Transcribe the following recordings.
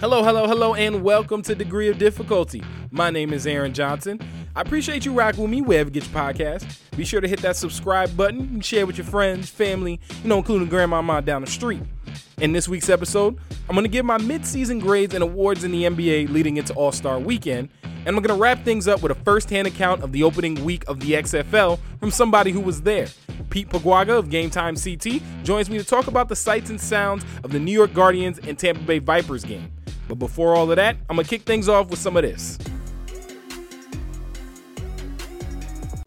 Hello, hello, hello, and welcome to Degree of Difficulty. My name is Aaron Johnson. I appreciate you rocking with me wherever you get your podcast. Be sure to hit that subscribe button and share with your friends, family, you know, including grandma, grandmama down the street. In this week's episode, I'm going to give my mid-season grades and awards in the NBA leading into All-Star Weekend, and I'm going to wrap things up with a first-hand account of the opening week of the XFL from somebody who was there. Pete Paguaga of Game Time CT joins me to talk about the sights and sounds of the New York Guardians and Tampa Bay Vipers game. But before all of that, I'm gonna kick things off with some of this.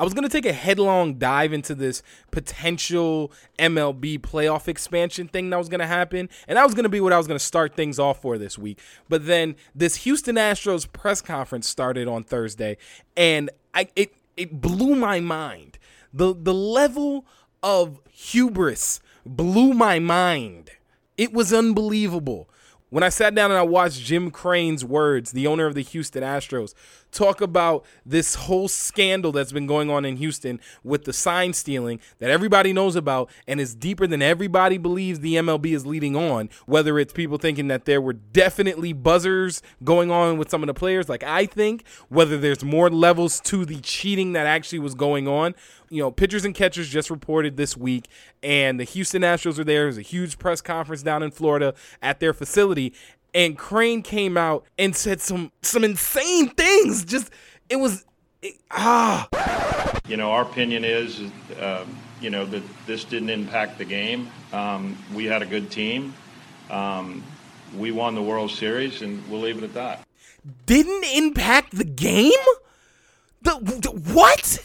I was going to take a headlong dive into this potential MLB playoff expansion thing that was going to happen. And that was going to be what I was going to start things off for this week. But then this Houston Astros press conference started on Thursday, and I, it, it blew my mind. The, the level of hubris blew my mind. It was unbelievable. When I sat down and I watched Jim Crane's words, the owner of the Houston Astros, talk about this whole scandal that's been going on in Houston with the sign stealing that everybody knows about and is deeper than everybody believes the MLB is leading on, whether it's people thinking that there were definitely buzzers going on with some of the players, like I think, whether there's more levels to the cheating that actually was going on. You know, pitchers and catchers just reported this week, and the Houston Astros are there. There's a huge press conference down in Florida at their facility, and Crane came out and said some some insane things. Just it was it, ah. You know, our opinion is, um, you know, that this didn't impact the game. Um, we had a good team. Um, we won the World Series, and we'll leave it at that. Didn't impact the game? The, the what?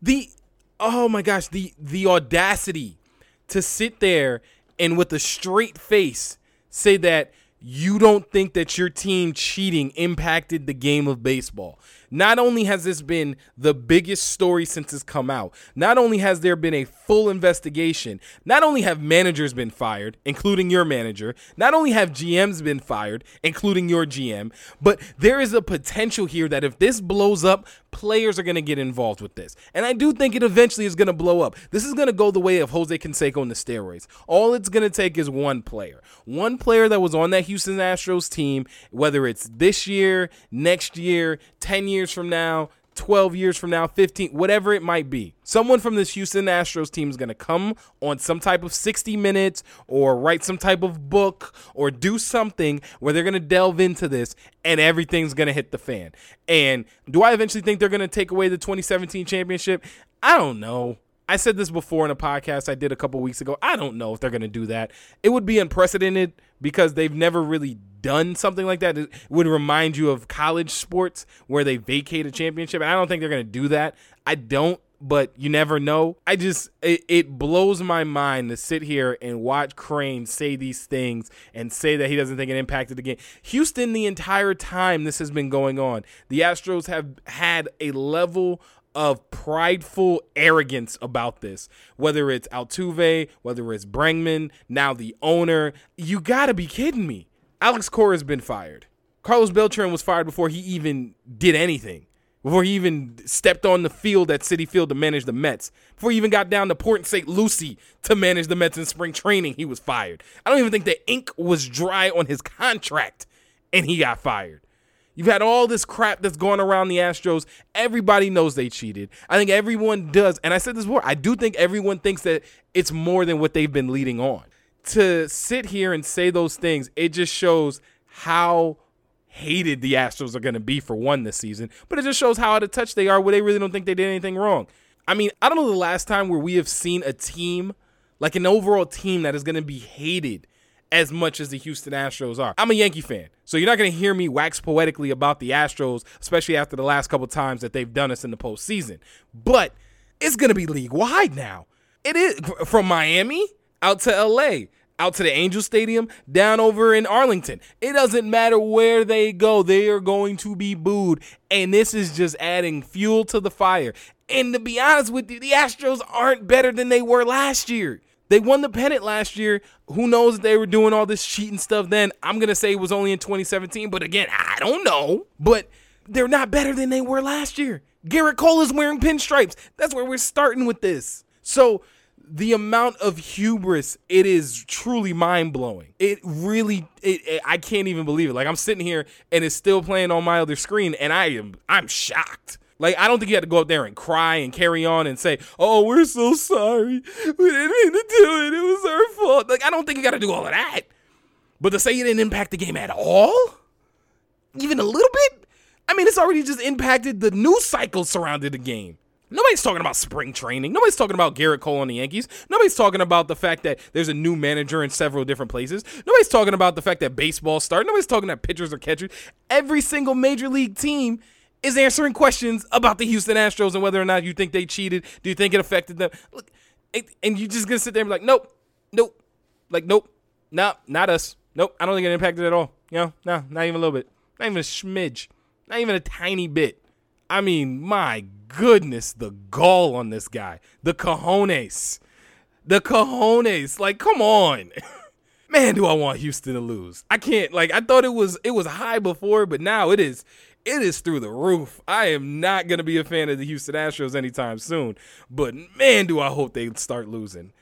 The oh my gosh, the the audacity to sit there and with a straight face say that you don't think that your team cheating impacted the game of baseball. Not only has this been the biggest story since it's come out, not only has there been a full investigation, not only have managers been fired, including your manager, not only have GMs been fired, including your GM, but there is a potential here that if this blows up, players are going to get involved with this. And I do think it eventually is going to blow up. This is going to go the way of Jose Canseco and the steroids. All it's going to take is one player. One player that was on that Houston Astros team, whether it's this year, next year, 10 years from now, 12 years from now, 15, whatever it might be. Someone from this Houston Astros team is going to come on some type of 60 minutes or write some type of book or do something where they're going to delve into this and everything's going to hit the fan. And do I eventually think they're going to take away the 2017 championship? I don't know. I said this before in a podcast I did a couple weeks ago. I don't know if they're going to do that. It would be unprecedented because they've never really done something like that. It would remind you of college sports where they vacate a championship. And I don't think they're going to do that. I don't, but you never know. I just, it, it blows my mind to sit here and watch Crane say these things and say that he doesn't think it impacted the game. Houston, the entire time this has been going on, the Astros have had a level of prideful arrogance about this. Whether it's Altuve, whether it's Bregman, now the owner, you gotta be kidding me. Alex Cora has been fired. Carlos Beltran was fired before he even did anything. Before he even stepped on the field at Citi Field to manage the Mets. Before he even got down to Port St. Lucie to manage the Mets in spring training, he was fired. I don't even think the ink was dry on his contract and he got fired. You've had all this crap that's going around the Astros. Everybody knows they cheated. I think everyone does. And I said this before. I do think everyone thinks that it's more than what they've been leading on. To sit here and say those things, it just shows how hated the Astros are going to be for one this season. But it just shows how out of touch they are where they really don't think they did anything wrong. I mean, I don't know the last time where we have seen a team, like an overall team, that is going to be hated as much as the Houston Astros are. I'm a Yankee fan, so you're not going to hear me wax poetically about the Astros, especially after the last couple times that they've done us in the postseason. But it's going to be league wide now. It is from Miami out to LA, out to the Angel Stadium, down over in Arlington. It doesn't matter where they go, they are going to be booed. And this is just adding fuel to the fire. And to be honest with you, the Astros aren't better than they were last year. They won the pennant last year. Who knows if they were doing all this cheating stuff then? I'm going to say it was only in 2017, but again, I don't know. But they're not better than they were last year. Gerrit Cole is wearing pinstripes. That's where we're starting with this. So the amount of hubris it is truly mind blowing. It really, it, it, I can't even believe it. Like I'm sitting here and it's still playing on my other screen, and I am, I'm shocked. Like I don't think you had to go up there and cry and carry on and say, "Oh, we're so sorry. We didn't mean to do it. It was our fault." Like I don't think you got to do all of that. But to say it didn't impact the game at all, even a little bit, I mean, it's already just impacted the news cycle surrounding the game. Nobody's talking about spring training. Nobody's talking about Gerrit Cole on the Yankees. Nobody's talking about the fact that there's a new manager in several different places. Nobody's talking about the fact that baseball started. Nobody's talking about pitchers or catchers. Every single major league team is answering questions about the Houston Astros and whether or not you think they cheated. Do you think it affected them? Look, and you just gonna sit there and be like, nope, nope, like nope, nah, not us. Nope, I don't think it impacted at all. You know, no, not even a little bit. Not even a smidge. Not even a tiny bit. I mean, my goodness, the gall on this guy. The cojones. The cojones. Like, come on. Man, do I want Houston to lose. I can't like I thought it was it was high before, but now it is it is through the roof. I am not gonna be a fan of the Houston Astros anytime soon. But man, do I hope they start losing.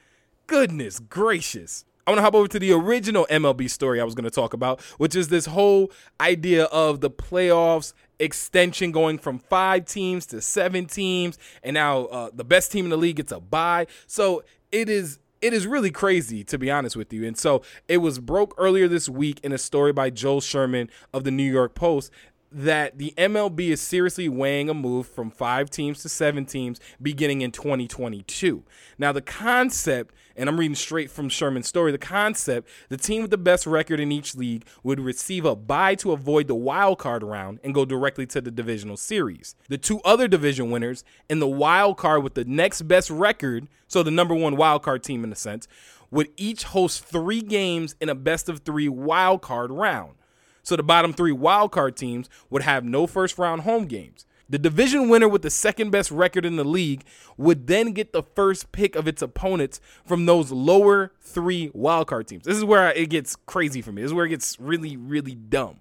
Goodness gracious. I want to hop over to the original MLB story I was going to talk about, which is this whole idea of the playoffs extension going from five teams to seven teams, and now uh, the best team in the league gets a bye. So it is it is really crazy to be honest with you. And so it was broke earlier this week in a story by Joel Sherman of the New York Post that the MLB is seriously weighing a move from five teams to seven teams beginning in 2022. Now, the concept, and I'm reading straight from Sherman's story, the concept, the team with the best record in each league would receive a bye to avoid the wild card round and go directly to the divisional series. The two other division winners and the wild card with the next best record, so the number one wild card team in a sense, would each host three games in a best of three wild card round. So the bottom three wildcard teams would have no first round home games. The division winner with the second best record in the league would then get the first pick of its opponents from those lower three wildcard teams. This is where it gets crazy for me. This is where it gets really, really dumb.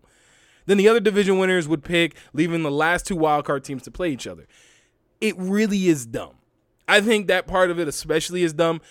Then the other division winners would pick, leaving the last two wildcard teams to play each other. It really is dumb. I think that part of it especially is dumb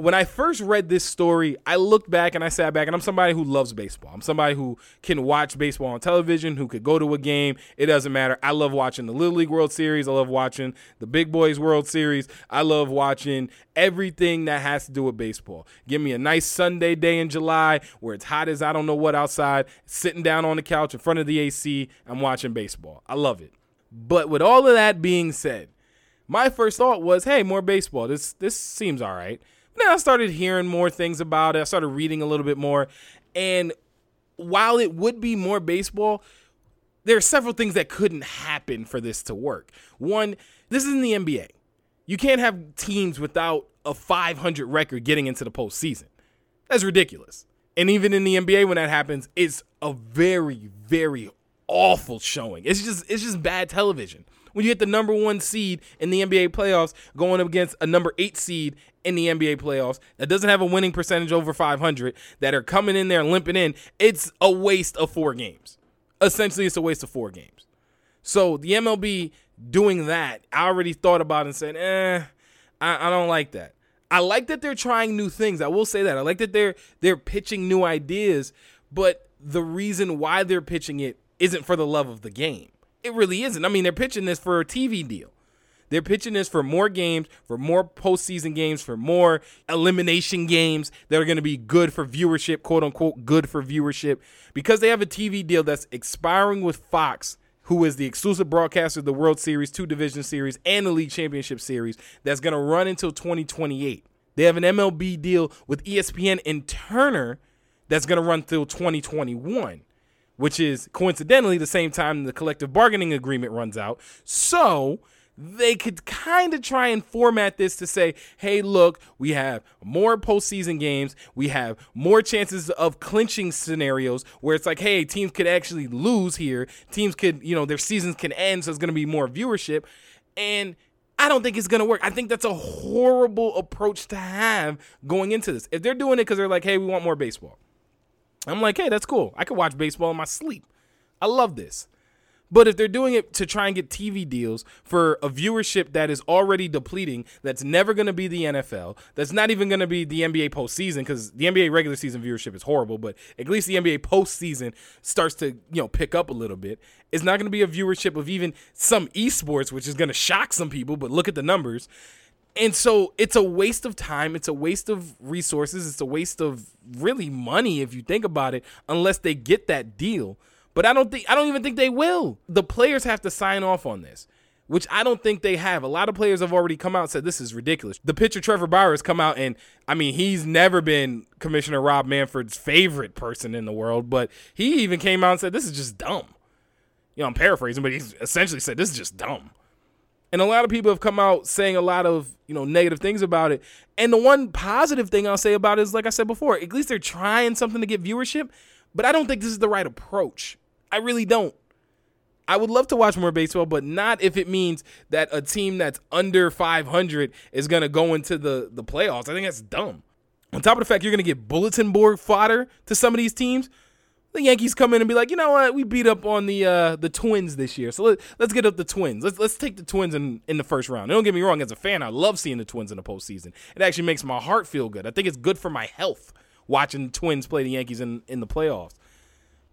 when I first read this story, I looked back and I sat back, and I'm somebody who loves baseball. I'm somebody who can watch baseball on television, who could go to a game. It doesn't matter. I love watching the Little League World Series. I love watching the Big Boys World Series. I love watching everything that has to do with baseball. Give me a nice Sunday day in July where it's hot as I don't know what outside, sitting down on the couch in front of the AC. I'm watching baseball. I love it. But with all of that being said, my first thought was, hey, more baseball. This this seems all right then I started hearing more things about it. I started reading a little bit more. And while it would be more baseball, there are several things that couldn't happen for this to work. One, this is in the NBA. You can't have teams without a 500 record getting into the postseason. That's ridiculous. And even in the NBA, when that happens, it's a very, very awful showing. It's just, it's just bad television when you get the number one seed in the NBA playoffs going up against a number eight seed in the NBA playoffs that doesn't have a winning percentage over 500 that are coming in there limping in, it's a waste of four games. Essentially, it's a waste of four games. So the MLB doing that, I already thought about and said, eh, I, I don't like that. I like that they're trying new things. I will say that. I like that they're they're pitching new ideas, but the reason why they're pitching it isn't for the love of the game. It really isn't. I mean, they're pitching this for a TV deal. They're pitching this for more games, for more postseason games, for more elimination games that are going to be good for viewership, quote unquote, good for viewership, because they have a TV deal that's expiring with Fox, who is the exclusive broadcaster of the World Series, two division series, and the League Championship Series, that's going to run until 2028. They have an MLB deal with ESPN and Turner that's going to run through 2021 which is coincidentally the same time the collective bargaining agreement runs out. So they could kind of try and format this to say, hey, look, we have more postseason games. We have more chances of clinching scenarios where it's like, hey, teams could actually lose here. Teams could, you know, their seasons can end. So it's going to be more viewership. And I don't think it's going to work. I think that's a horrible approach to have going into this. If they're doing it because they're like, hey, we want more baseball I'm like, hey, that's cool. I can watch baseball in my sleep. I love this. But if they're doing it to try and get TV deals for a viewership that is already depleting, that's never going to be the NFL, that's not even going to be the NBA postseason, because the NBA regular season viewership is horrible, but at least the NBA postseason starts to you know pick up a little bit. It's not going to be a viewership of even some esports, which is going to shock some people. But look at the numbers. And so it's a waste of time. It's a waste of resources. It's a waste of really money if you think about it, unless they get that deal. But I don't think I don't even think they will. The players have to sign off on this, which I don't think they have. A lot of players have already come out and said this is ridiculous. The pitcher Trevor Bauer has come out and I mean he's never been Commissioner Rob Manfred's favorite person in the world, but he even came out and said this is just dumb. You know, I'm paraphrasing, but he's essentially said this is just dumb. And a lot of people have come out saying a lot of, you know, negative things about it. And the one positive thing I'll say about it is like I said before, at least they're trying something to get viewership, but I don't think this is the right approach. I really don't. I would love to watch more baseball, but not if it means that a team that's under 500 is going to go into the, the playoffs. I think that's dumb. On top of the fact you're going to get bulletin board fodder to some of these teams, the Yankees come in and be like, you know what, we beat up on the uh, the Twins this year, so let, let's get up the Twins. Let's let's take the Twins in in the first round. don't get me wrong, as a fan, I love seeing the Twins in the postseason. It actually makes my heart feel good. I think it's good for my health watching the Twins play the Yankees in in the playoffs.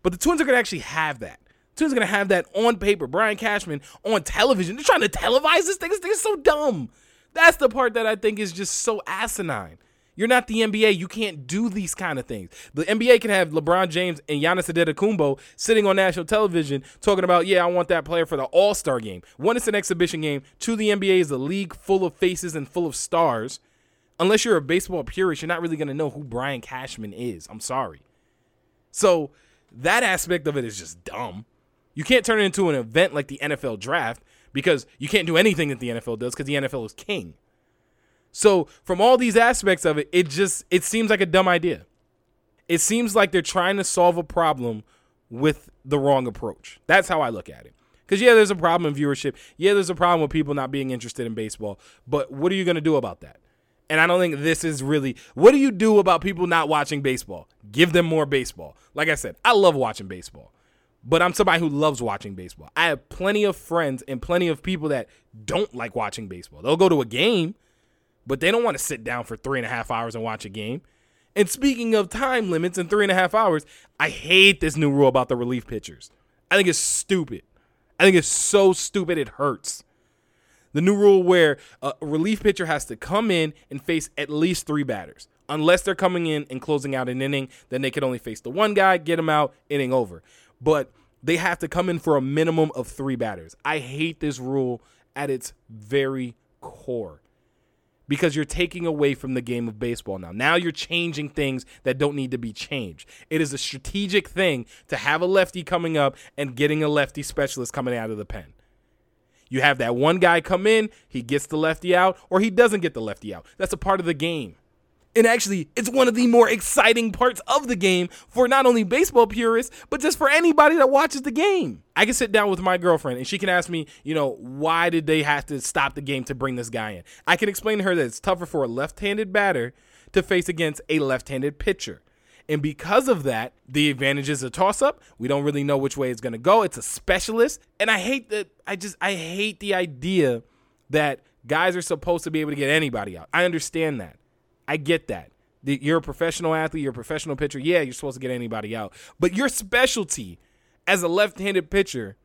But the Twins are to actually have that. The Twins are going to have that on paper. Brian Cashman on television. They're trying to televise this thing. This thing is so dumb. That's the part that I think is just so asinine. You're not the NBA. You can't do these kind of things. The NBA can have LeBron James and Giannis Antetokounmpo sitting on national television talking about, yeah, I want that player for the All Star game. One, it's an exhibition game. Two, the NBA is a league full of faces and full of stars. Unless you're a baseball purist, you're not really going to know who Brian Cashman is. I'm sorry. So that aspect of it is just dumb. You can't turn it into an event like the NFL draft because you can't do anything that the NFL does because the NFL is king. So from all these aspects of it, it just it seems like a dumb idea. It seems like they're trying to solve a problem with the wrong approach. That's how I look at it. Because yeah, there's a problem in viewership. Yeah, there's a problem with people not being interested in baseball. But what are you going to do about that? And I don't think this is really what do you do about people not watching baseball? Give them more baseball. Like I said, I love watching baseball, but I'm somebody who loves watching baseball. I have plenty of friends and plenty of people that don't like watching baseball. They'll go to a game, but they don't want to sit down for three and a half hours and watch a game. And speaking of time limits and three and a half hours, I hate this new rule about the relief pitchers. I think it's stupid. I think it's so stupid it hurts. The new rule where a relief pitcher has to come in and face at least three batters. Unless they're coming in and closing out an inning, then they can only face the one guy, get him out, inning over. But they have to come in for a minimum of three batters. I hate this rule at its very core because you're taking away from the game of baseball now. Now you're changing things that don't need to be changed. It is a strategic thing to have a lefty coming up and getting a lefty specialist coming out of the pen. You have that one guy come in, he gets the lefty out, or he doesn't get the lefty out. That's a part of the game. And actually, it's one of the more exciting parts of the game for not only baseball purists, but just for anybody that watches the game. I can sit down with my girlfriend and she can ask me, you know, why did they have to stop the game to bring this guy in? I can explain to her that it's tougher for a left handed batter to face against a left handed pitcher. And because of that, the advantage is a toss up. We don't really know which way it's going to go. It's a specialist. And I hate that. I just, I hate the idea that guys are supposed to be able to get anybody out. I understand that. I get that. You're a professional athlete, you're a professional pitcher. Yeah, you're supposed to get anybody out. But your specialty as a left handed pitcher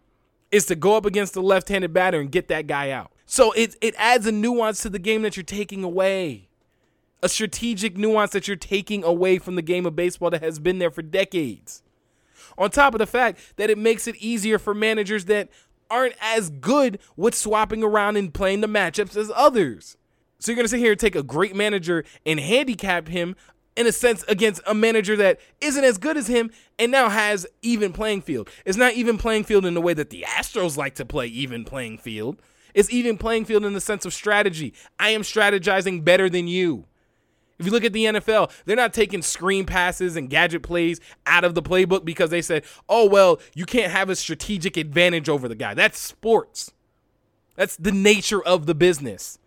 is to go up against the left handed batter and get that guy out. So it, it adds a nuance to the game that you're taking away a strategic nuance that you're taking away from the game of baseball that has been there for decades. On top of the fact that it makes it easier for managers that aren't as good with swapping around and playing the matchups as others. So you're going to sit here and take a great manager and handicap him in a sense against a manager that isn't as good as him and now has even playing field. It's not even playing field in the way that the Astros like to play even playing field. It's even playing field in the sense of strategy. I am strategizing better than you. If you look at the NFL, they're not taking screen passes and gadget plays out of the playbook because they said, oh, well, you can't have a strategic advantage over the guy. That's sports. That's the nature of the business.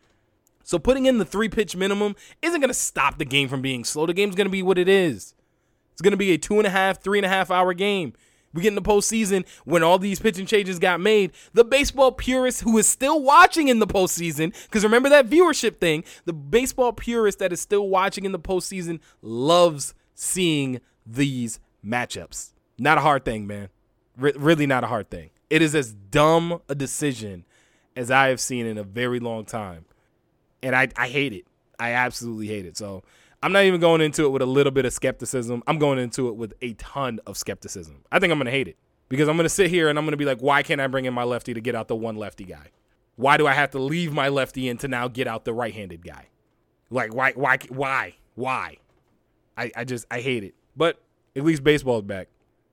So putting in the three pitch minimum isn't going to stop the game from being slow. The game's going to be what it is. It's going to be a two and a half, three and a half hour game We get in the postseason when all these pitching changes got made. The baseball purist who is still watching in the postseason, because remember that viewership thing, the baseball purist that is still watching in the postseason loves seeing these matchups. Not a hard thing, man. R- really not a hard thing. It is as dumb a decision as I have seen in a very long time. And I, I hate it. I absolutely hate it. So I'm not even going into it with a little bit of skepticism. I'm going into it with a ton of skepticism. I think I'm going to hate it because I'm going to sit here and I'm going to be like, why can't I bring in my lefty to get out the one lefty guy? Why do I have to leave my lefty in to now get out the right handed guy? Like, why, why, why, why? I, I just, I hate it. But at least baseball's back.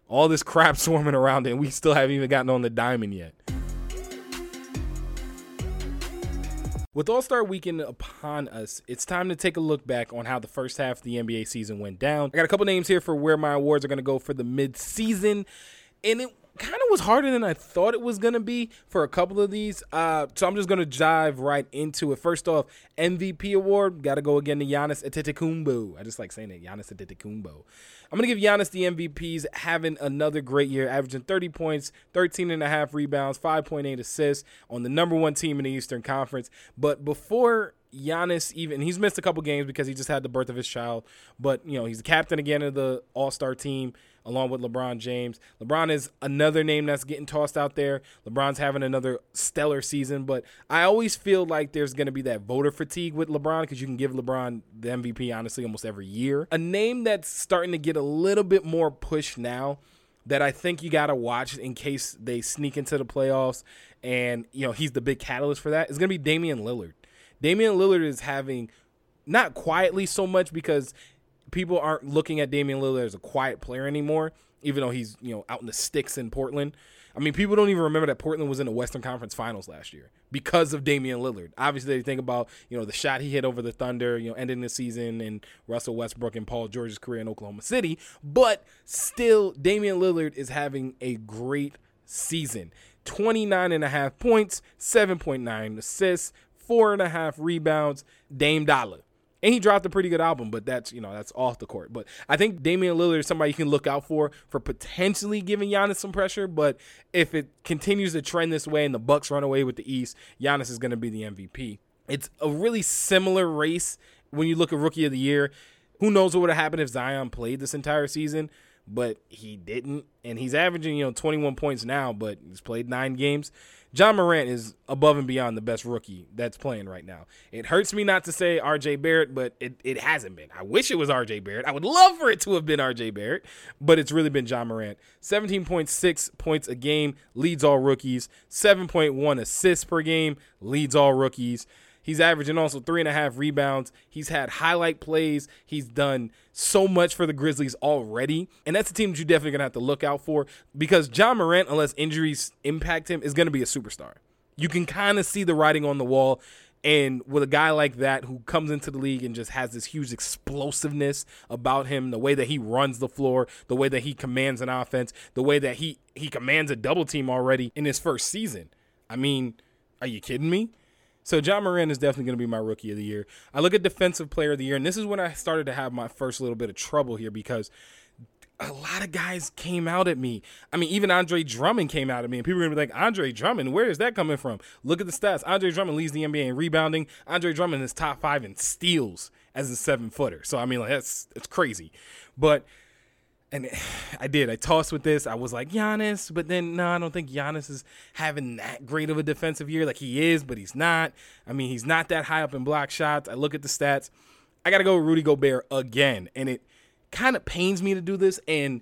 All this crap swarming around and we still haven't even gotten on the diamond yet. With All Star Weekend upon us, it's time to take a look back on how the first half of the NBA season went down. I got a couple names here for where my awards are going to go for the mid season, and it kind of was harder than I thought it was going to be for a couple of these. Uh, so I'm just going to dive right into it. First off, MVP award, got to go again to Giannis Antetokounmpo. I just like saying it, Giannis Antetokounmpo. I'm going to give Giannis the MVPs, having another great year, averaging 30 points, 13 and a half rebounds, 5.8 assists on the number one team in the Eastern Conference. But before Giannis even he's missed a couple games because he just had the birth of his child, but you know, he's the captain again of the All-Star team along with LeBron James. LeBron is another name that's getting tossed out there. LeBron's having another stellar season, but I always feel like there's going to be that voter fatigue with LeBron because you can give LeBron the MVP honestly almost every year. A name that's starting to get a little bit more push now that I think you got to watch in case they sneak into the playoffs and you know he's the big catalyst for that is going to be Damian Lillard. Damian Lillard is having not quietly so much because people aren't looking at Damian Lillard as a quiet player anymore, even though he's you know out in the sticks in Portland. I mean, people don't even remember that Portland was in the Western Conference Finals last year because of Damian Lillard. Obviously, they think about you know the shot he hit over the Thunder, you know, ending the season, and Russell Westbrook and Paul George's career in Oklahoma City. But still, Damian Lillard is having a great season. 29 and a half points, 7.9 assists, four and a half rebounds. Dame Dollar and he dropped a pretty good album, but that's you know that's off the court. But I think Damian Lillard is somebody you can look out for for potentially giving Giannis some pressure. But if it continues to trend this way and the Bucks run away with the East, Giannis is going to be the MVP. It's a really similar race when you look at Rookie of the Year. Who knows what would have happened if Zion played this entire season? But he didn't, and he's averaging you know 21 points now, but he's played nine games. Ja Morant is above and beyond the best rookie that's playing right now. It hurts me not to say RJ Barrett, but it, it hasn't been. I wish it was RJ Barrett. I would love for it to have been RJ Barrett, but it's really been Ja Morant. 17.6 points a game, leads all rookies. 7.1 assists per game, leads all rookies. He's averaging also three and a half rebounds. He's had highlight plays. He's done so much for the Grizzlies already. And that's a team that you're definitely going to have to look out for because Ja Morant, unless injuries impact him, is going to be a superstar. You can kind of see the writing on the wall. And with a guy like that who comes into the league and just has this huge explosiveness about him, the way that he runs the floor, the way that he commands an offense, the way that he he commands a double team already in his first season. I mean, are you kidding me? So Ja Morant is definitely going to be my rookie of the year. I look at defensive player of the year, and this is when I started to have my first little bit of trouble here because a lot of guys came out at me. I mean, even Andre Drummond came out at me, and people are gonna be like, Andre Drummond, where is that coming from? Look at the stats. Andre Drummond leads the NBA in rebounding. Andre Drummond is top five in steals as a seven footer. So I mean, like that's it's crazy. But and I did. I tossed with this. I was like Giannis, but then no, I don't think Giannis is having that great of a defensive year. Like he is, but he's not. I mean, he's not that high up in block shots. I look at the stats. I got to go Rudy Gobert again, and it kind of pains me to do this. And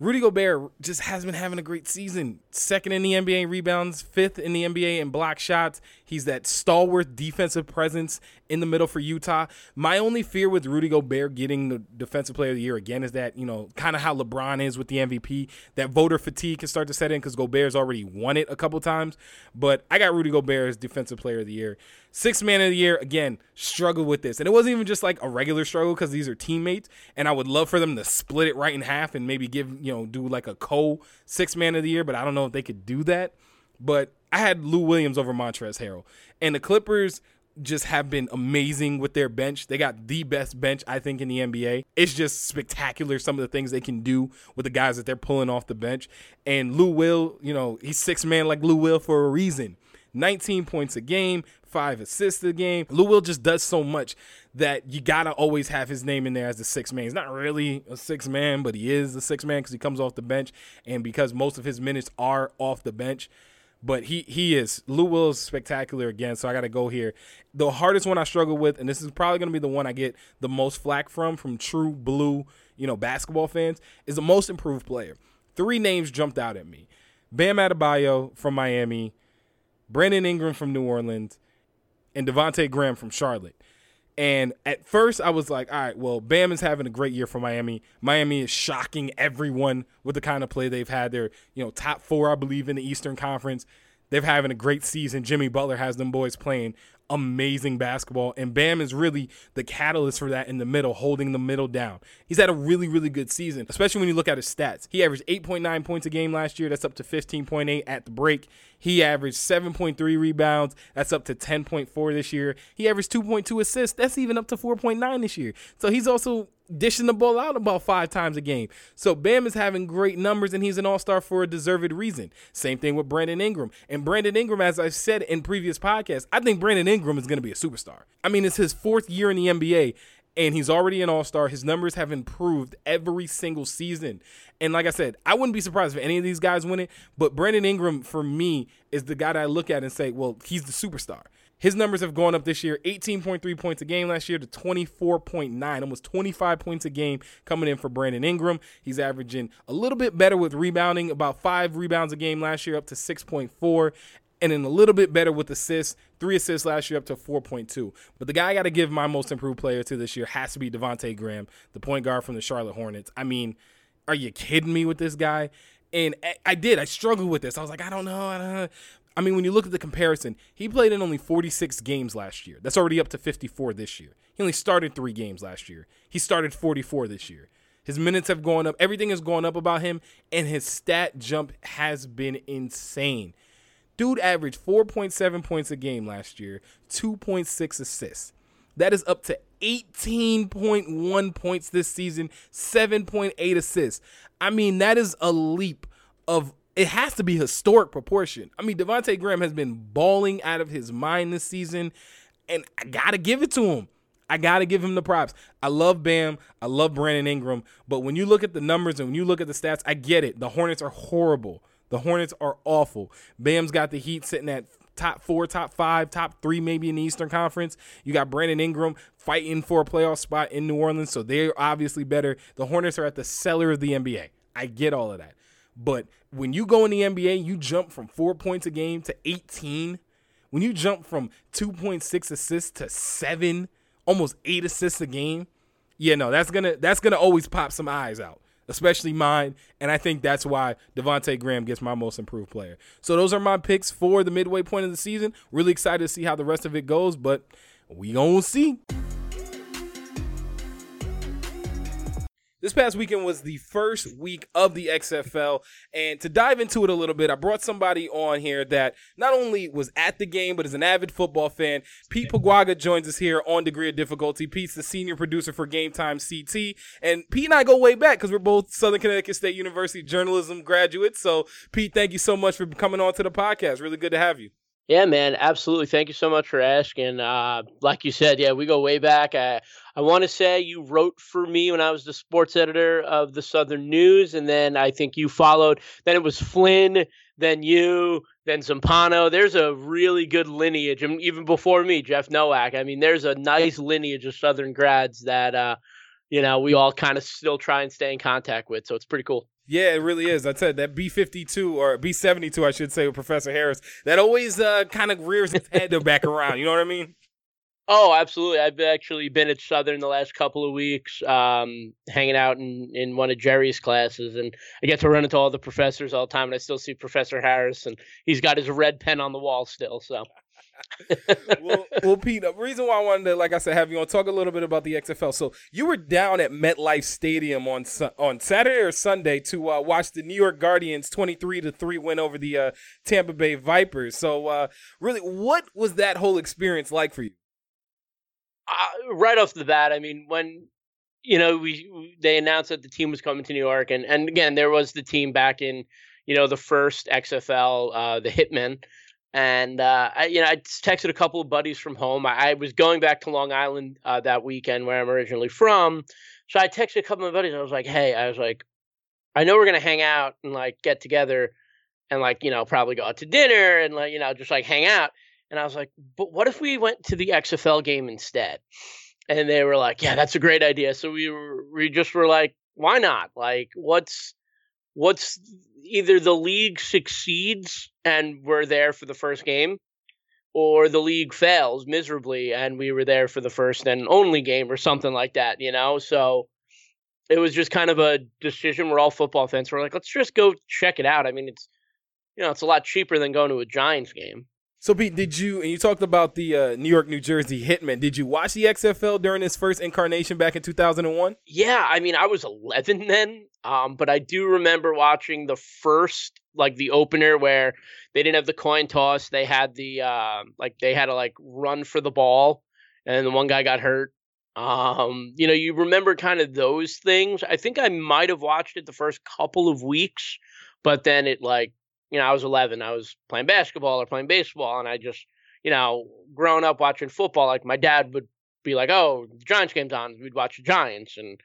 Rudy Gobert just has been having a great season. Second in the NBA in rebounds, fifth in the NBA in block shots. He's that stalwart defensive presence in the middle for Utah. My only fear with Rudy Gobert getting the defensive player of the year again is that, you know, kind of how LeBron is with the MVP, that voter fatigue can start to set in because Gobert's already won it a couple times. But I got Rudy Gobert as defensive player of the year. Sixth man of the year, again, struggled with this. And it wasn't even just like a regular struggle because these are teammates. And I would love for them to split it right in half and maybe give, you know, do like a co six man of the year, but I don't know if they could do that. But I had Lou Williams over Montrezl Harrell. And the Clippers just have been amazing with their bench. They got the best bench, I think, in the NBA. It's just spectacular some of the things they can do with the guys that they're pulling off the bench. And Lou Will, you know, he's six man like Lou Will for a reason. 19 points a game, five assists a game. Lou Will just does so much that you gotta always have his name in there as the six man. He's not really a six man, but he is the six man because he comes off the bench and because most of his minutes are off the bench. But he he is Lou Will is spectacular again, so I got to go here. The hardest one I struggle with, and this is probably going to be the one I get the most flack from from true blue, you know, basketball fans, is the most improved player. Three names jumped out at me: Bam Adebayo from Miami, Brandon Ingram from New Orleans, and Devonte Graham from Charlotte. And at first, I was like, all right, well, Bam is having a great year for Miami. Miami is shocking everyone with the kind of play they've had. They're, you know, top four, I believe, in the Eastern Conference. They're having a great season. Jimmy Butler has them boys playing amazing basketball. And Bam is really the catalyst for that in the middle, holding the middle down. He's had a really, really good season, especially when you look at his stats. He averaged 8.9 points a game last year. That's up to 15.8 at the break. He averaged 7.3 rebounds. That's up to 10.4 this year. He averaged 2.2 assists. That's even up to 4.9 this year. So he's also dishing the ball out about five times a game. So Bam is having great numbers and he's an all-star for a deserved reason. Same thing with Brandon Ingram. And Brandon Ingram, as I've said in previous podcasts, I think Brandon Ingram is going to be a superstar. I mean, it's his fourth year in the NBA and he's already an all-star. His numbers have improved every single season. And like I said, I wouldn't be surprised if any of these guys win it, but Brandon Ingram for me is the guy that I look at and say, well, he's the superstar. His numbers have gone up this year 18.3 points a game last year to 24.9, almost 25 points a game coming in for Brandon Ingram. He's averaging a little bit better with rebounding, about five rebounds a game last year, up to 6.4 and then a little bit better with assists. Three assists last year up to 4.2. But the guy I got to give my most improved player to this year has to be Devonte Graham, the point guard from the Charlotte Hornets. I mean, are you kidding me with this guy? And I did. I struggled with this. I was like, I don't know. I don't know. I mean, when you look at the comparison, he played in only 46 games last year. That's already up to 54 this year. He only started three games last year. He started 44 this year. His minutes have gone up. Everything has gone up about him, and his stat jump has been insane. Dude averaged 4.7 points a game last year, 2.6 assists. That is up to 18.1 points this season, 7.8 assists. I mean, that is a leap of it has to be historic proportion. I mean, Devonte Graham has been balling out of his mind this season, and I gotta give it to him. I gotta give him the props. I love Bam. I love Brandon Ingram. But when you look at the numbers and when you look at the stats, I get it. The Hornets are horrible. The Hornets are awful. Bam's got the Heat sitting at top four, top five, top three, maybe in the Eastern Conference. You got Brandon Ingram fighting for a playoff spot in New Orleans, so they're obviously better. The Hornets are at the cellar of the NBA. I get all of that. But when you go in the NBA, you jump from four points a game to 18. When you jump from 2.6 assists to seven, almost eight assists a game, yeah, no, that's gonna that's gonna always pop some eyes out, especially mine. And I think that's why Devonte Graham gets my most improved player. So those are my picks for the midway point of the season. Really excited to see how the rest of it goes, but we gonna see. This past weekend was the first week of the XFL. And to dive into it a little bit, I brought somebody on here that not only was at the game, but is an avid football fan. Pete Paguaga joins us here on Degree of Difficulty. Pete's the senior producer for Game Time CT. And Pete and I go way back because we're both Southern Connecticut State University journalism graduates. So, Pete, thank you so much for coming on to the podcast. Really good to have you. Yeah, man, absolutely. Thank you so much for asking. Uh, like you said, yeah, we go way back. I, I want to say you wrote for me when I was the sports editor of the Southern News, and then I think you followed. Then it was Flynn, then you, then Zampano. There's a really good lineage, and even before me, Jeff Nowak. I mean, there's a nice lineage of Southern grads that, uh, you know, we all kind of still try and stay in contact with. So it's pretty cool. Yeah, it really is. I said that B fifty two or B seventy two, I should say, with Professor Harris. That always uh, kind of rears its head back around. You know what I mean? Oh, absolutely. I've actually been at Southern the last couple of weeks, um, hanging out in, in one of Jerry's classes, and I get to run into all the professors all the time, and I still see Professor Harris, and he's got his red pen on the wall still. So well, well, Pete, the reason why I wanted to, like I said, have you on talk a little bit about the XFL. So you were down at MetLife Stadium on on Saturday or Sunday to uh, watch the New York Guardians twenty three to three win over the uh, Tampa Bay Vipers. So uh, really, what was that whole experience like for you? uh, right off the bat, I mean, when you know we they announced that the team was coming to New York, and and again there was the team back in you know the first XFL, uh, the Hitmen, and uh, I, you know I texted a couple of buddies from home. I, I was going back to Long Island uh, that weekend where I'm originally from, so I texted a couple of buddies. I was like, hey, I was like, I know we're gonna hang out and like get together, and like you know probably go out to dinner and like you know just like hang out. And I was like, but what if we went to the XFL game instead? And they were like, yeah, that's a great idea. So we were, we just were like, why not? Like, what's what's either the league succeeds and we're there for the first game, or the league fails miserably and we were there for the first and only game or something like that, you know? So it was just kind of a decision. We're all football fans. We're like, let's just go check it out. I mean, it's you know, it's a lot cheaper than going to a Giants game. So Pete, did you and you talked about the uh, New York, New Jersey Hitmen? Did you watch the XFL during its first incarnation back in 2001? Yeah, I mean, I was 11 then, um, but I do remember watching the first, like the opener where they didn't have the coin toss. They had the uh, like they had to like run for the ball, and the one guy got hurt. Um, you know, you remember kind of those things. I think I might have watched it the first couple of weeks, but then it like you know, I was 11. I was playing basketball or playing baseball, and I just, you know, growing up watching football, like my dad would be like, "Oh, the Giants game's on," we'd watch the Giants, and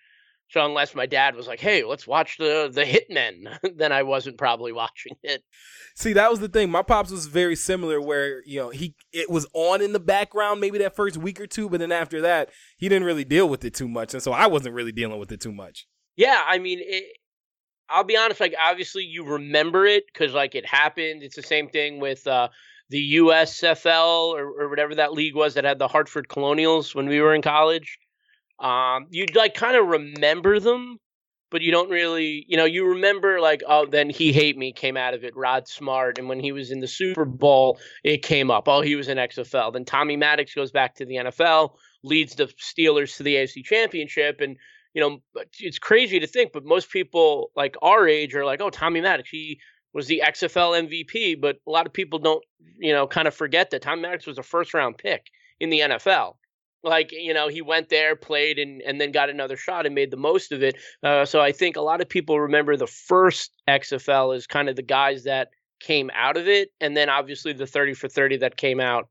so unless my dad was like, "Hey, let's watch the the Hitmen," then I wasn't probably watching it. See, that was the thing. My pops was very similar, where you know he it was on in the background maybe that first week or two, but then after that he didn't really deal with it too much, and so I wasn't really dealing with it too much. Yeah, I mean, it, I'll be honest, like obviously you remember it because like it happened. It's the same thing with uh, the USFL or, or whatever that league was that had the Hartford Colonials when we were in college. Um, you'd like kind of remember them, but you don't really, you know, you remember like, oh, then he hate me came out of it. Rod Smart, and when he was in the Super Bowl, it came up. Oh, he was in XFL. Then Tommy Maddox goes back to the NFL, leads the Steelers to the AFC Championship, and you know, it's crazy to think, but most people like our age are like, oh, Tommy Maddox, he was the XFL MVP, but a lot of people don't, you know, kind of forget that Tommy Maddox was a first round pick in the NFL. Like, you know, he went there, played, and, and then got another shot and made the most of it. Uh, so I think a lot of people remember the first XFL as kind of the guys that came out of it. And then obviously the 30 for 30 that came out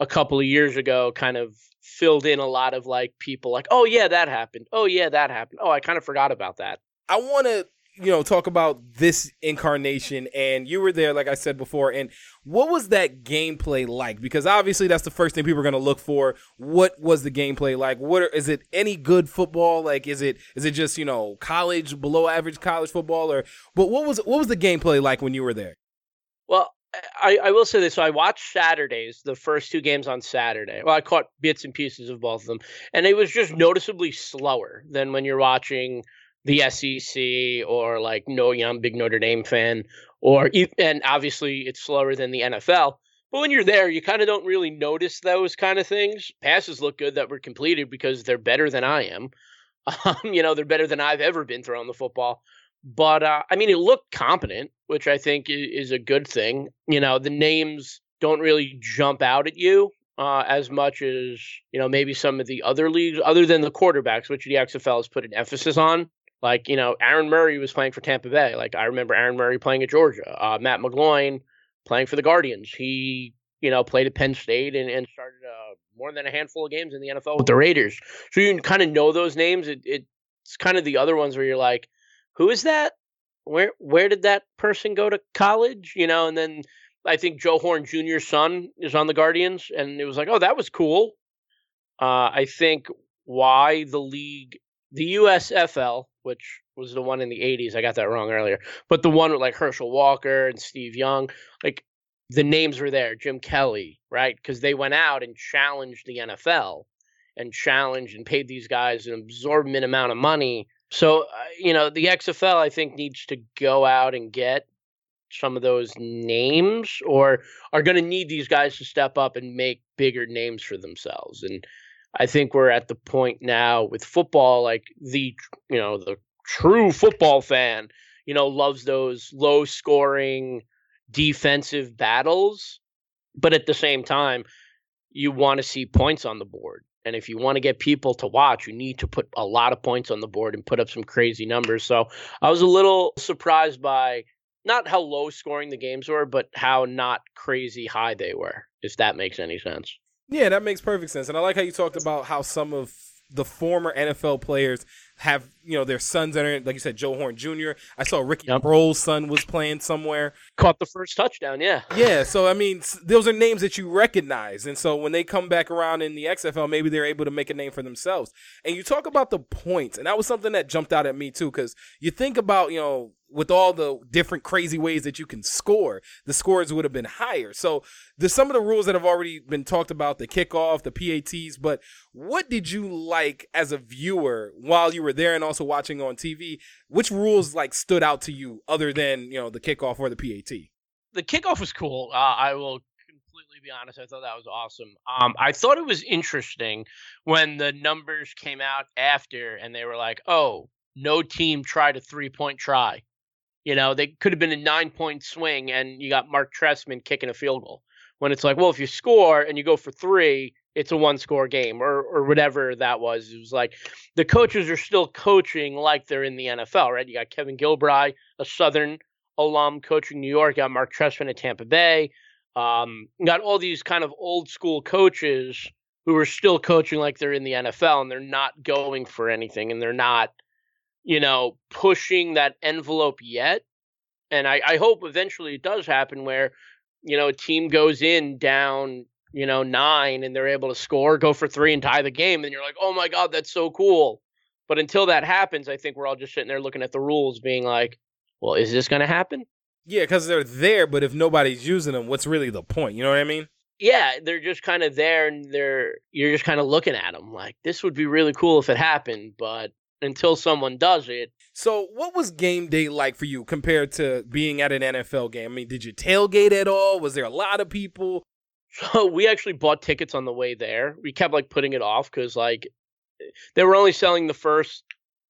a couple of years ago kind of filled in a lot of like people like, oh yeah, that happened. Oh yeah, that happened. Oh, I kind of forgot about that. I want to you know talk about this incarnation and you were there like i said before and what was that gameplay like because obviously that's the first thing people are going to look for what was the gameplay like what are, is it any good football like is it is it just you know college below average college football or but what was what was the gameplay like when you were there well I, I will say this. So I watched Saturdays, the first two games on Saturday. Well, I caught bits and pieces of both of them, and it was just noticeably slower than when you're watching the SEC or like no, you I'm big Notre Dame fan, or and obviously it's slower than the NFL. But when you're there, you kind of don't really notice those kind of things. Passes look good that were completed because they're better than I am. Um, you know, they're better than I've ever been throwing the football. But uh, I mean, it looked competent, which I think is a good thing. You know, the names don't really jump out at you uh, as much as you know maybe some of the other leagues, other than the quarterbacks, which the XFL has put an emphasis on. Like you know, Aaron Murray was playing for Tampa Bay. Like I remember Aaron Murray playing at Georgia. Uh, Matt McGloin playing for the Guardians. He you know played at Penn State and, and started uh, more than a handful of games in the NFL with the Raiders. So you kind of know those names. It, it's kind of the other ones where you're like, who is that? Where where did that person go to college? You know, and then I think Joe Horn Jr.'s son is on the Guardians, and it was like, oh, that was cool. Uh, I think why the league, the USFL, which was the one in the '80s, I got that wrong earlier, but the one with like Herschel Walker and Steve Young, like the names were there, Jim Kelly, right? Because they went out and challenged the NFL and challenged and paid these guys an absorbent amount of money so, uh, you know, the XFL, I think, needs to go out and get some of those names or are going to need these guys to step up and make bigger names for themselves. And I think we're at the point now with football, like the, you know, the true football fan, you know, loves those low scoring defensive battles. But at the same time, you want to see points on the board. And if you want to get people to watch, you need to put a lot of points on the board and put up some crazy numbers. So I was a little surprised by not how low scoring the games were, but how not crazy high they were, if that makes any sense. Yeah, that makes perfect sense. And I like how you talked about how some of the former NFL players have you know their sons that are like you said Joe Horn Jr. I saw Ricky yep. Proehl's son was playing somewhere. Caught the first touchdown, yeah. Yeah, so I mean those are names that you recognize, and so when they come back around in the XFL, maybe they're able to make a name for themselves. And you talk about the points, and that was something that jumped out at me too, because you think about you know with all the different crazy ways that you can score, the scores would have been higher. So there's some of the rules that have already been talked about, the kickoff, the PATs, but what did you like as a viewer while you were there and also watching on TV? Which rules like stood out to you other than, you know, the kickoff or the PAT? The kickoff was cool. Uh, I will completely be honest. I thought that was awesome. Um, I thought it was interesting when the numbers came out after and they were like, oh, no team tried a three point try you know, they could have been a nine point swing and you got Marc Trestman kicking a field goal. When it's like, well, if you score and you go for three, it's a one score game or or whatever that was. It was like the coaches are still coaching like they're in the NFL, right? You got Kevin Gilbride, a Southern alum coaching New York, you got Marc Trestman at Tampa Bay. Um, got all these kind of old school coaches who are still coaching like they're in the NFL and they're not going for anything and they're not you know, pushing that envelope yet. And I, I hope eventually it does happen where, you know, a team goes in down, you know, nine and they're able to score, go for three and tie the game. And you're like, oh my God, that's so cool. But until that happens, I think we're all just sitting there looking at the rules, being like, well, is this going to happen? Yeah, because they're there, but if nobody's using them, what's really the point? You know what I mean? Yeah, they're just kind of there, and they're you're just kind of looking at them like this would be really cool if it happened, but until someone does it. So, what was game day like for you compared to being at an NFL game? I mean, did you tailgate at all? Was there a lot of people? So, we actually bought tickets on the way there. We kept like putting it off because like they were only selling the first,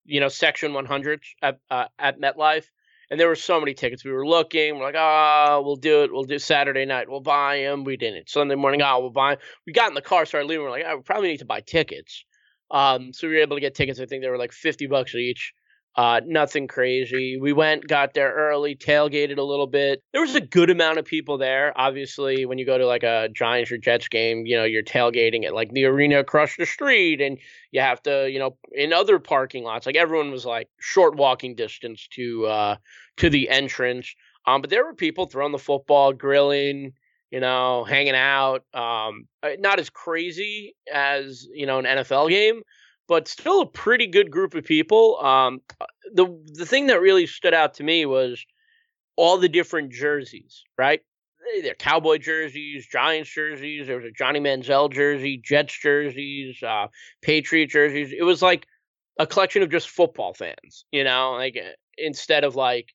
you know, section 100 at uh, at MetLife, and there were so many tickets. We were looking. We're like, ah, oh, we'll do it. We'll do Saturday night. We'll buy them. We didn't. Sunday morning, oh, we'll buy. Them. We got in the car, started leaving. We're like, oh, we probably need to buy tickets. Um, so we were able to get tickets. I think they were like 50 bucks each. Uh, nothing crazy. We went, got there early, tailgated a little bit. There was a good amount of people there. Obviously, when you go to like a Giants or Jets game, you know, you're tailgating at like the arena across the street and you have to, you know, in other parking lots, like everyone was like short walking distance to, uh, to the entrance. Um, but there were people throwing the football, grilling, you know, hanging out. Um, uh, not as crazy as you know an NFL game, but still a pretty good group of people. Um, uh, the the thing that really stood out to me was all the different jerseys, right? They're Cowboy jerseys, Giants jerseys. There was a Johnny Manziel jersey, Jets jerseys, uh, Patriot jerseys. It was like a collection of just football fans, you know, like uh, instead of like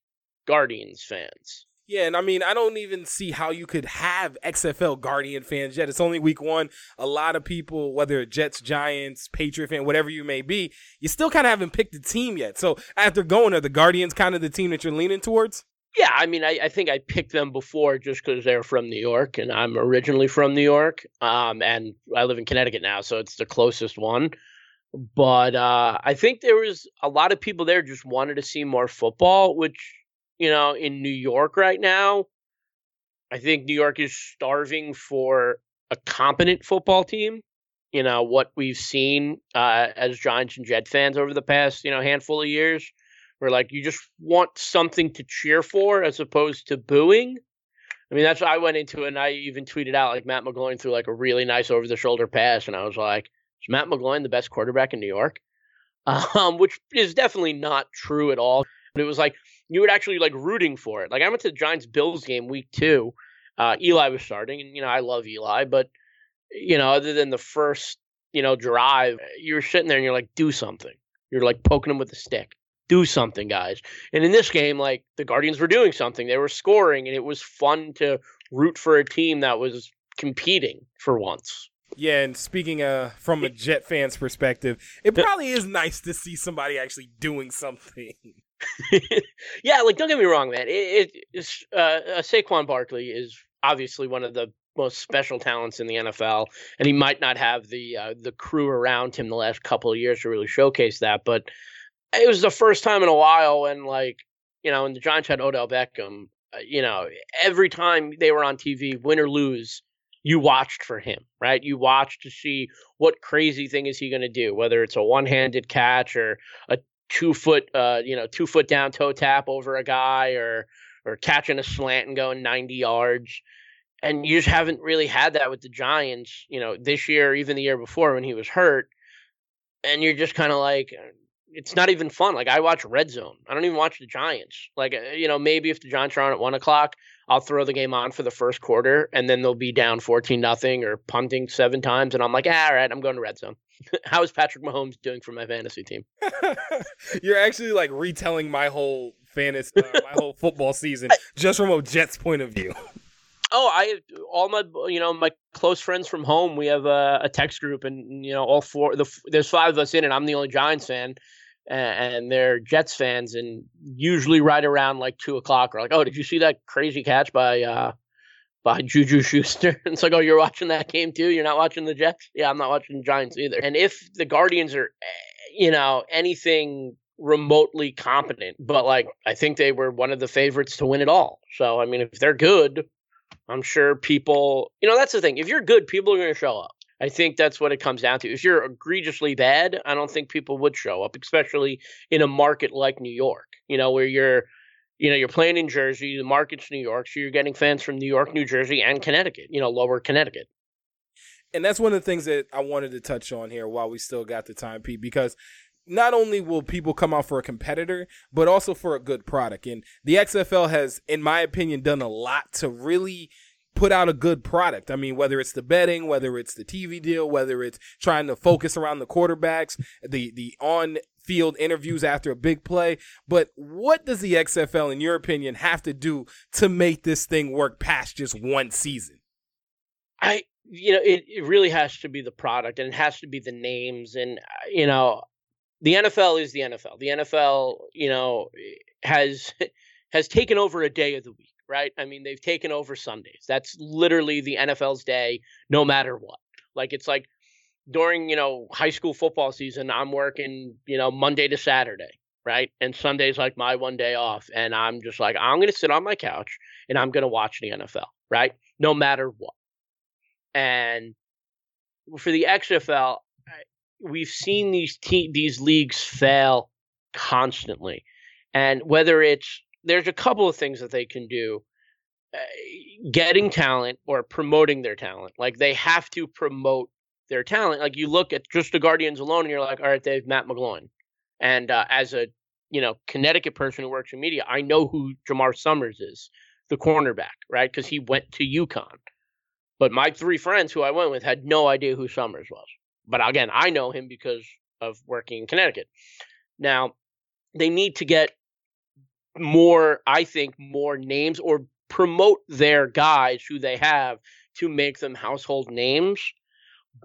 Guardians fans. Yeah, and I mean, I don't even see how you could have XFL Guardian fans yet. It's only week one. A lot of people, whether Jets, Giants, Patriot fan, whatever you may be, you still kind of haven't picked a team yet. So after going, are the Guardians kind of the team that you're leaning towards? Yeah, I mean, I, I think I picked them before just because they're from New York, and I'm originally from New York, um, and I live in Connecticut now, so it's the closest one. But uh, I think there was a lot of people there just wanted to see more football, which you know, in New York right now, I think New York is starving for a competent football team. You know, what we've seen uh, as Giants and Jet fans over the past, you know, handful of years, where like you just want something to cheer for as opposed to booing. I mean, that's what I went into, and I even tweeted out like Matt McGloin threw like a really nice over the shoulder pass, and I was like, "Is Matt McGloin the best quarterback in New York?" Um, which is definitely not true at all. But it was like you were actually like rooting for it. Like I went to the Giants Bills game week two. Uh, Eli was starting, and you know I love Eli, but you know other than the first you know drive, you're sitting there and you're like, do something. You're like poking him with a stick. Do something, guys. And in this game, like the Guardians were doing something. They were scoring, and it was fun to root for a team that was competing for once. Yeah, and speaking uh, from a Jet fan's perspective, it probably is nice to see somebody actually doing something. Yeah, like don't get me wrong, man. It, it is uh, uh, Saquon Barkley is obviously one of the most special talents in the NFL, and he might not have the uh, the crew around him the last couple of years to really showcase that. But it was the first time in a while when, like, you know, when the Giants had Odell Beckham, uh, you know, every time they were on TV, win or lose, you watched for him, right? You watched to see what crazy thing is he going to do, whether it's a one-handed catch or a two foot, uh, you know, two foot down toe tap over a guy or or catching a slant and going 90 yards. And you just haven't really had that with the Giants, you know, this year, or even the year before when he was hurt. And you're just kind of like, it's not even fun. Like I watch Red Zone. I don't even watch the Giants. Like uh, you know, maybe if the Giants are on at one o'clock, I'll throw the game on for the first quarter, and then they'll be down fourteen nothing or punting seven times, and I'm like, ah, all right, I'm going to Red Zone. How is Patrick Mahomes doing for my fantasy team? You're actually like retelling my whole fantasy, uh, my whole football season, just from a Jets point of view. Oh, I all my you know my close friends from home. We have a, a text group, and you know all four. The there's five of us in, and I'm the only Giants fan, and they're Jets fans. And usually, right around like two o'clock, we're like, "Oh, did you see that crazy catch by uh by Juju Schuster?" It's like, "Oh, you're watching that game too? You're not watching the Jets? Yeah, I'm not watching the Giants either." And if the Guardians are, eh, you know, anything remotely competent, but like I think they were one of the favorites to win it all. So I mean, if they're good I'm sure people, you know, that's the thing. If you're good, people are going to show up. I think that's what it comes down to. If you're egregiously bad, I don't think people would show up, especially in a market like New York, you know, where you're, you know, you're playing in Jersey, the market's New York, so you're getting fans from New York, New Jersey, and Connecticut, you know, lower Connecticut. And that's one of the things that I wanted to touch on here while we still got the time, Pete, because not only will people come out for a competitor, but also for a good product. And the XFL has, in my opinion, done a lot to really put out a good product. I mean, whether it's the betting, whether it's the TV deal, whether it's trying to focus around the quarterbacks, the the on field interviews after a big play. But what does the XFL, in your opinion, have to do to make this thing work past just one season? I, you know, it, it really has to be the product and it has to be the names. And, you know, the NFL is the NFL. The NFL, you know, has has taken over a day of the week, right? I mean, they've taken over Sundays. That's literally the NFL's day, no matter what. Like it's like during you know high school football season, I'm working you know Monday to Saturday, right? And Sunday's like my one day off, and I'm just like I'm gonna sit on my couch and I'm gonna watch the NFL, right? No matter what. And for the XFL, we've seen these te- these leagues fail constantly, and whether it's there's a couple of things that they can do. Uh, getting talent or promoting their talent. Like they have to promote their talent. Like you look at just the Guardians alone, and you're like, all right, they have Matt McGloin. And uh, as a you know Connecticut person who works in media, I know who Jamar Summers is, the cornerback, right? Because he went to UConn. But my three friends who I went with had no idea who Summers was. But again, I know him because of working in Connecticut. Now, they need to get more, I think, more names or promote their guys who they have to make them household names.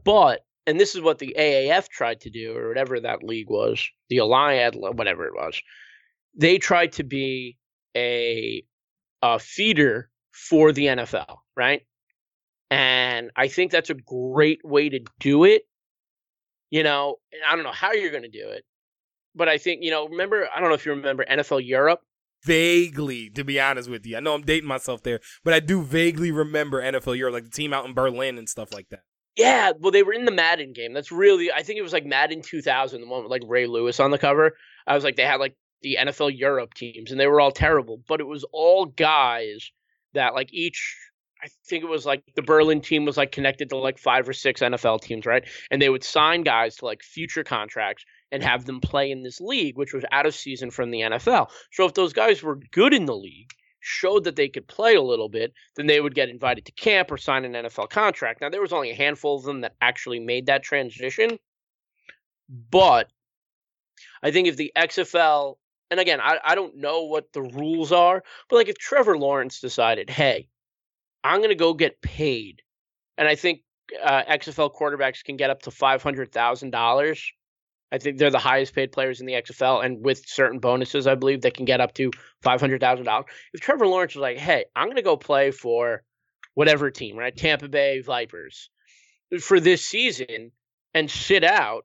But, and this is what the AAF tried to do, or whatever that league was, the Alliance, whatever it was, they tried to be a, a feeder for the NFL, right? And I think that's a great way to do it you know, I don't know how you're going to do it, but I think, you know, remember, I don't know if you remember NFL Europe. Vaguely, to be honest with you. I know I'm dating myself there, but I do vaguely remember NFL Europe, like the team out in Berlin and stuff like that. Yeah, well, they were in the Madden game. That's really, I think it was like Madden 2000, the one with like Ray Lewis on the cover. I was like, they had like the NFL Europe teams, and they were all terrible, but it was all guys that like each I think it was like the Berlin team was like connected to like five or six NFL teams, right? And they would sign guys to like future contracts and have them play in this league, which was out of season from the NFL. So if those guys were good in the league, showed that they could play a little bit, then they would get invited to camp or sign an NFL contract. Now there was only a handful of them that actually made that transition. But I think if the XFL and again, I, I don't know what the rules are, but like if Trevor Lawrence decided, hey, I'm going to go get paid. And I think uh, XFL quarterbacks can get up to $500,000. I think they're the highest paid players in the XFL. And with certain bonuses, I believe they can get up to $500,000. If Trevor Lawrence was like, hey, I'm going to go play for whatever team, right? Tampa Bay Vipers for this season and sit out,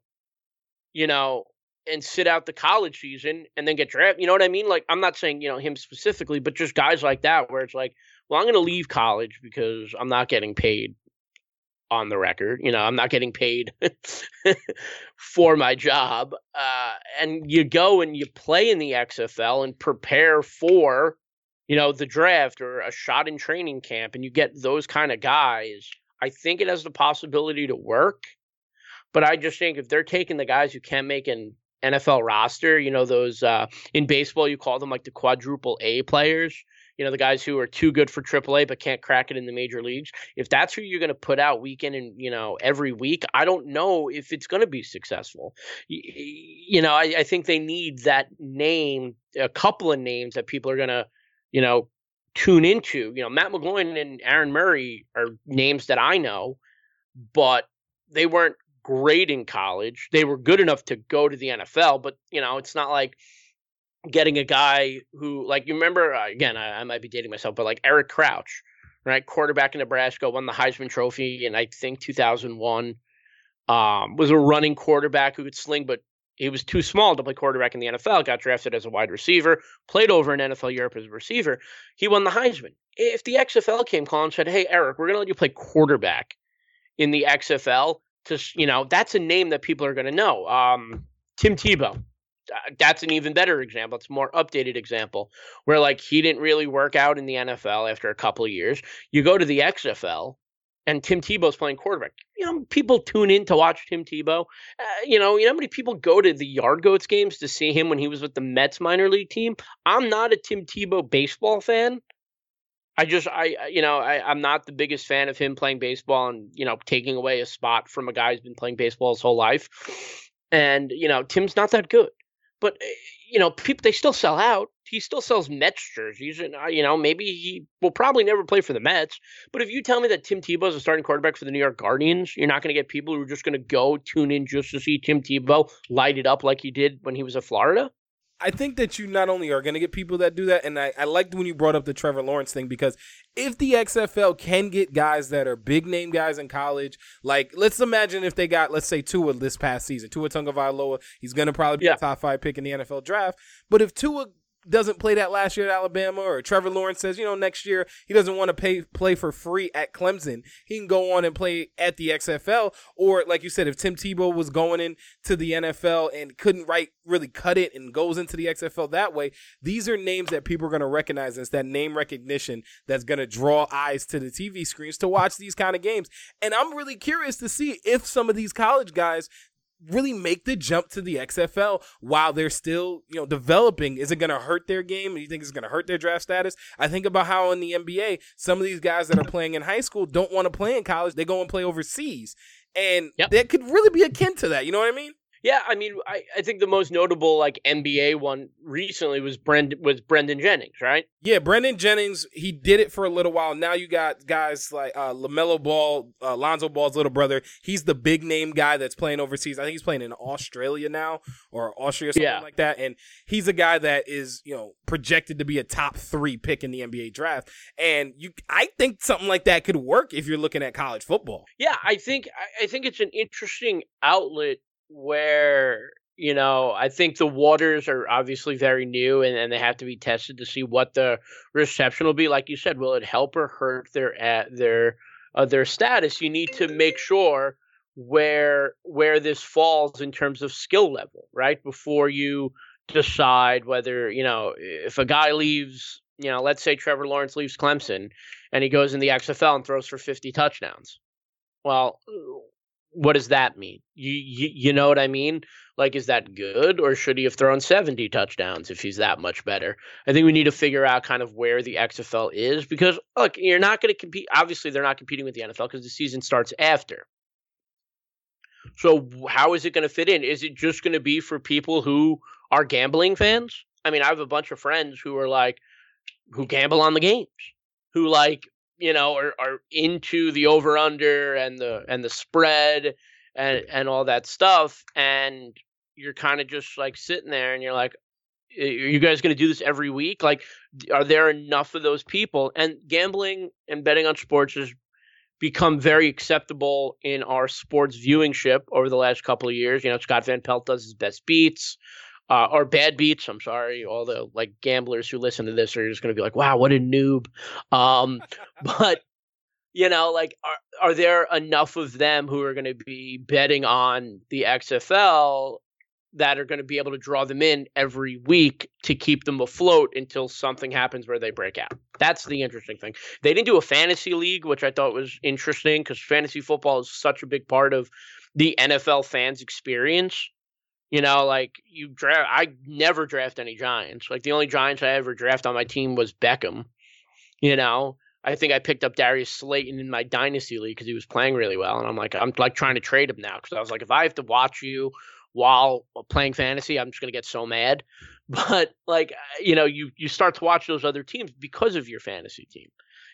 you know, and sit out the college season and then get drafted. You know what I mean? Like, I'm not saying, you know, him specifically, but just guys like that where it's like, well, I'm going to leave college because I'm not getting paid on the record. You know, I'm not getting paid for my job. Uh, and you go and you play in the XFL and prepare for, you know, the draft or a shot in training camp, and you get those kind of guys. I think it has the possibility to work. But I just think if they're taking the guys who can make an NFL roster, you know, those uh, in baseball, you call them like the quadruple A players you know the guys who are too good for AAA but can't crack it in the major leagues. If that's who you're going to put out week in and you know every week, I don't know if it's going to be successful. You, you know, I, I think they need that name, a couple of names that people are going to, you know, tune into. You know, Matt McGloin and Aaron Murray are names that I know, but they weren't great in college. They were good enough to go to the NFL, but you know, it's not like getting a guy who, like, you remember, uh, again, I, I, might be dating myself, but like Eric Crouch, right? Quarterback in Nebraska, won the Heisman Trophy in, I think, 2001. Um, was a running quarterback who could sling, but he was too small to play quarterback in the NFL. Got drafted as a wide receiver, played over in NFL Europe as a receiver. He won the Heisman. If the XFL came calling and said, "Hey, Eric, we're going to let you play quarterback in the XFL," to you know, that's a name that people are going to know. Um, Tim Tebow, that's an even better example. It's a more updated example where like he didn't really work out in the NFL after a couple of years. You go to the XFL and Tim Tebow's playing quarterback. You know, people tune in to watch Tim Tebow. Uh, you know, you know how many people go to the Yard Goats games to see him when he was with the Mets minor league team? I'm not a Tim Tebow baseball fan. I just, I, you know, I, I'm not the biggest fan of him playing baseball and you know taking away a spot from a guy who's been playing baseball his whole life. And you know, Tim's not that good but eh, you know, people they still sell out. He still sells Mets jerseys, and uh, you know, maybe he will probably never play for the Mets. But if you tell me that Tim Tebow is a starting quarterback for the New York Guardians, you're not going to get people who are just going to go tune in just to see Tim Tebow light it up like he did when he was at Florida. I think that you not only are going to get people that do that, and I, I liked when you brought up the Trevor Lawrence thing because if the XFL can get guys that are big name guys in college, like let's imagine if they got, let's say, Tua this past season, Tua Tagovailoa, he's going to probably be yeah. a top five pick in the NFL draft. But if Tua doesn't play that last year at Alabama, or Trevor Lawrence says, you know, next year he doesn't want to pay play for free at Clemson, he can go on and play at the XFL. Or like you said, if Tim Tebow was going into the NFL and couldn't right really cut it and goes into the XFL that way, these are names that people are going to recognize. It's that name recognition that's going to draw eyes to the TV screens to watch these kind of games. And I'm really curious to see if some of these college guys really make the jump to the XFL while they're still, you know, developing? Is it going to hurt their game? Do you think it's going to hurt their draft status? I think about how in the NBA, some of these guys that are playing in high school don't want to play in college. They go and play overseas. And yep. that could really be akin to that. You know what I mean? Yeah, I mean, I, I think the most notable like NBA one recently was Brend was Brandon Jennings, right? Yeah, Brandon Jennings. He did it for a little while. Now you got guys like uh, Lamelo Ball, uh, Lonzo Ball's little brother. He's the big name guy that's playing overseas. I think he's playing in Australia now or Austria, something yeah. like that. And he's a guy that is you know projected to be a top three pick in the NBA draft. And you, I think something like that could work if you're looking at college football. Yeah, I think I think it's an interesting outlet where you know i think the waters are obviously very new and, and they have to be tested to see what the reception will be. Like you said will it help or hurt their at their uh, their status? You need to make sure where where this falls in terms of skill level right? Before you decide whether you know if a guy leaves you know let's say trevor lawrence leaves clemson and he goes in the xfl and throws for 50 touchdowns. Well what does that mean? You, you you know what I mean? Like, is that good, or should he have thrown seventy touchdowns if he's that much better? I think we need to figure out kind of where the XFL is because look, you're not going to compete. Obviously, they're not competing with the NFL because the season starts after. So how is it going to fit in? Is it just going to be for people who are gambling fans? I mean, I have a bunch of friends who are like, who gamble on the games, who like you know are, are into the over under and the and the spread and and all that stuff and you're kind of just like sitting there and you're like are you guys going to do this every week? Like, are there enough of those people? And gambling and betting on sports has become very acceptable in our sports viewingship over the last couple of years. You know, Scott Van Pelt does his best beats. Uh, or bad beats. I'm sorry. All the like gamblers who listen to this are just going to be like, "Wow, what a noob." Um, but you know, like, are are there enough of them who are going to be betting on the XFL that are going to be able to draw them in every week to keep them afloat until something happens where they break out. That's the interesting thing. They didn't do a fantasy league, which I thought was interesting because fantasy football is such a big part of the NFL fans' experience. You know, like you draft, I never draft any Giants. Like the only Giants I ever draft on my team was Beckham. You know, I think I picked up Darius Slayton in my dynasty league because he was playing really well, and I'm like, I'm like trying to trade him now because I was like, if I have to watch you while playing fantasy, I'm just gonna get so mad. But like you know, you you start to watch those other teams because of your fantasy team.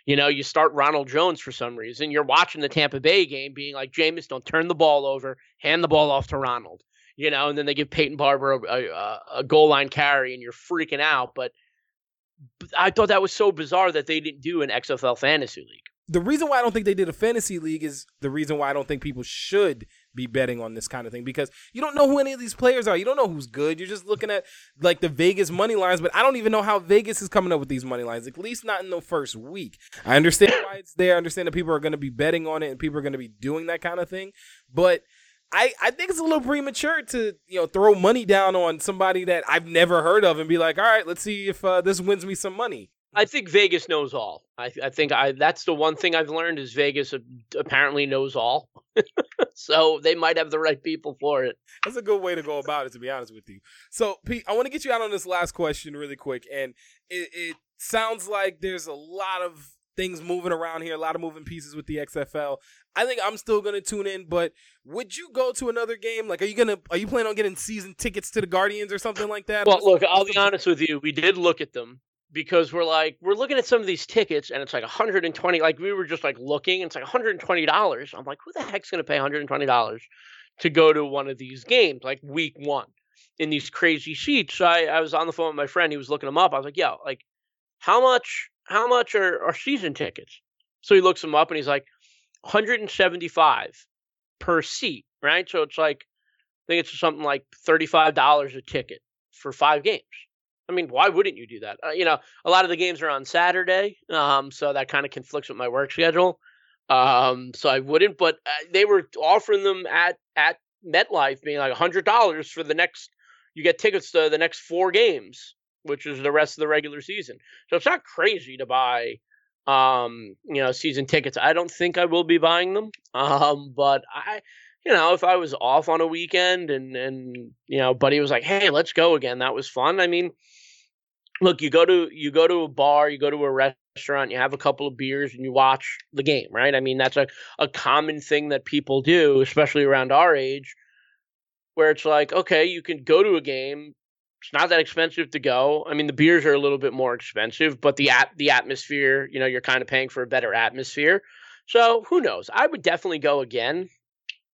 You know, you start Ronald Jones for some reason. You're watching the Tampa Bay game, being like, Jameis, don't turn the ball over, hand the ball off to Ronald. You know, and then they give Peyton Barber a, a, uh, a goal line carry, and you're freaking out. But I thought that was so bizarre that they didn't do an XFL fantasy league the reason why I don't think they did a fantasy league is the reason why I don't think people should be betting on this kind of thing because you don't know who any of these players are. You don't know who's good. You're just looking at like the Vegas money lines, but I don't even know how Vegas is coming up with these money lines. At least not in the first week. I understand why it's there. I understand that people are going to be betting on it and people are going to be doing that kind of thing, but. I, I think it's a little premature to you know throw money down on somebody that I've never heard of and be like, all right, let's see if uh, this wins me some money. I think Vegas knows all. I, I think I that's the one thing I've learned is Vegas apparently knows all. so they might have the right people for it. That's a good way to go about it, to be honest with you. So Pete, I want to get you out on this last question really quick, and it, it sounds like there's a lot of things moving around here, a lot of moving pieces with the XFL. I think I'm still gonna tune in, but would you go to another game? Like, are you gonna are you planning on getting season tickets to the Guardians or something like that? Well, look, I'll be honest with you. We did look at them because we're like we're looking at some of these tickets and it's like 120 like we were just like looking and it's like 120 dollars i'm like who the heck's going to pay 120 dollars to go to one of these games like week one in these crazy seats so I, I was on the phone with my friend he was looking them up i was like yo like how much how much are, are season tickets so he looks them up and he's like 175 per seat right so it's like i think it's something like $35 a ticket for five games I mean, why wouldn't you do that? Uh, you know, a lot of the games are on Saturday, um, so that kind of conflicts with my work schedule. Um, so I wouldn't, but uh, they were offering them at at MetLife, being like hundred dollars for the next. You get tickets to the next four games, which is the rest of the regular season. So it's not crazy to buy, um, you know, season tickets. I don't think I will be buying them, um, but I you know, if I was off on a weekend and and you know, buddy was like, "Hey, let's go again." That was fun. I mean, look, you go to you go to a bar, you go to a restaurant, you have a couple of beers, and you watch the game, right? I mean, that's a a common thing that people do, especially around our age, where it's like, okay, you can go to a game. It's not that expensive to go. I mean, the beers are a little bit more expensive, but the at the atmosphere, you know, you're kind of paying for a better atmosphere. So who knows? I would definitely go again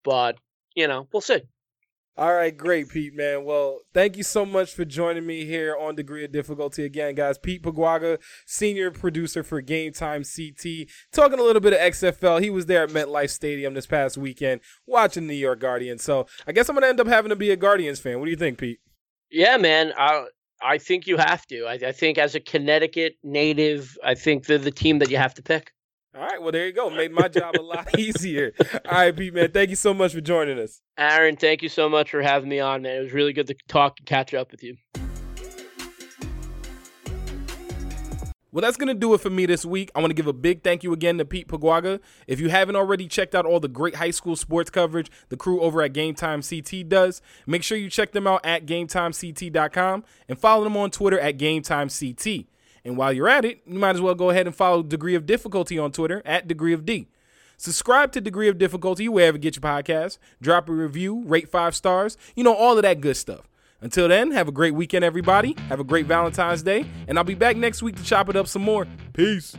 but you know, we'll see. All right, great, Pete, man. Well, thank you so much for joining me here on Degree of Difficulty again, guys. Pete Paguaga, senior producer for Game Time CT, talking a little bit of XFL. He was there at MetLife Stadium this past weekend watching New York Guardians. So I guess I'm going to end up having to be a Guardians fan. What do you think, Pete? Yeah, man. I, I think you have to. I, I think as a Connecticut native, I think they're the team that you have to pick. All right, well there you go. Made my job a lot easier. All right, Pete, man. Thank you so much for joining us. Aaron, thank you so much for having me on, man. It was really good to talk and catch up with you. Well, that's going to do it for me this week. I want to give a big thank you again to Pete Paguaga. If you haven't already checked out all the great high school sports coverage the crew over at Game Time CT does, make sure you check them out at GameTimeCT.com and follow them on Twitter at GameTimeCT. And while you're at it, you might as well go ahead and follow Degree of Difficulty on Twitter at Degree of D. Subscribe to Degree of Difficulty wherever you get your podcasts. Drop a review, rate five stars, you know, all of that good stuff. Until then, have a great weekend, everybody. Have a great Valentine's Day. And I'll be back next week to chop it up some more. Peace.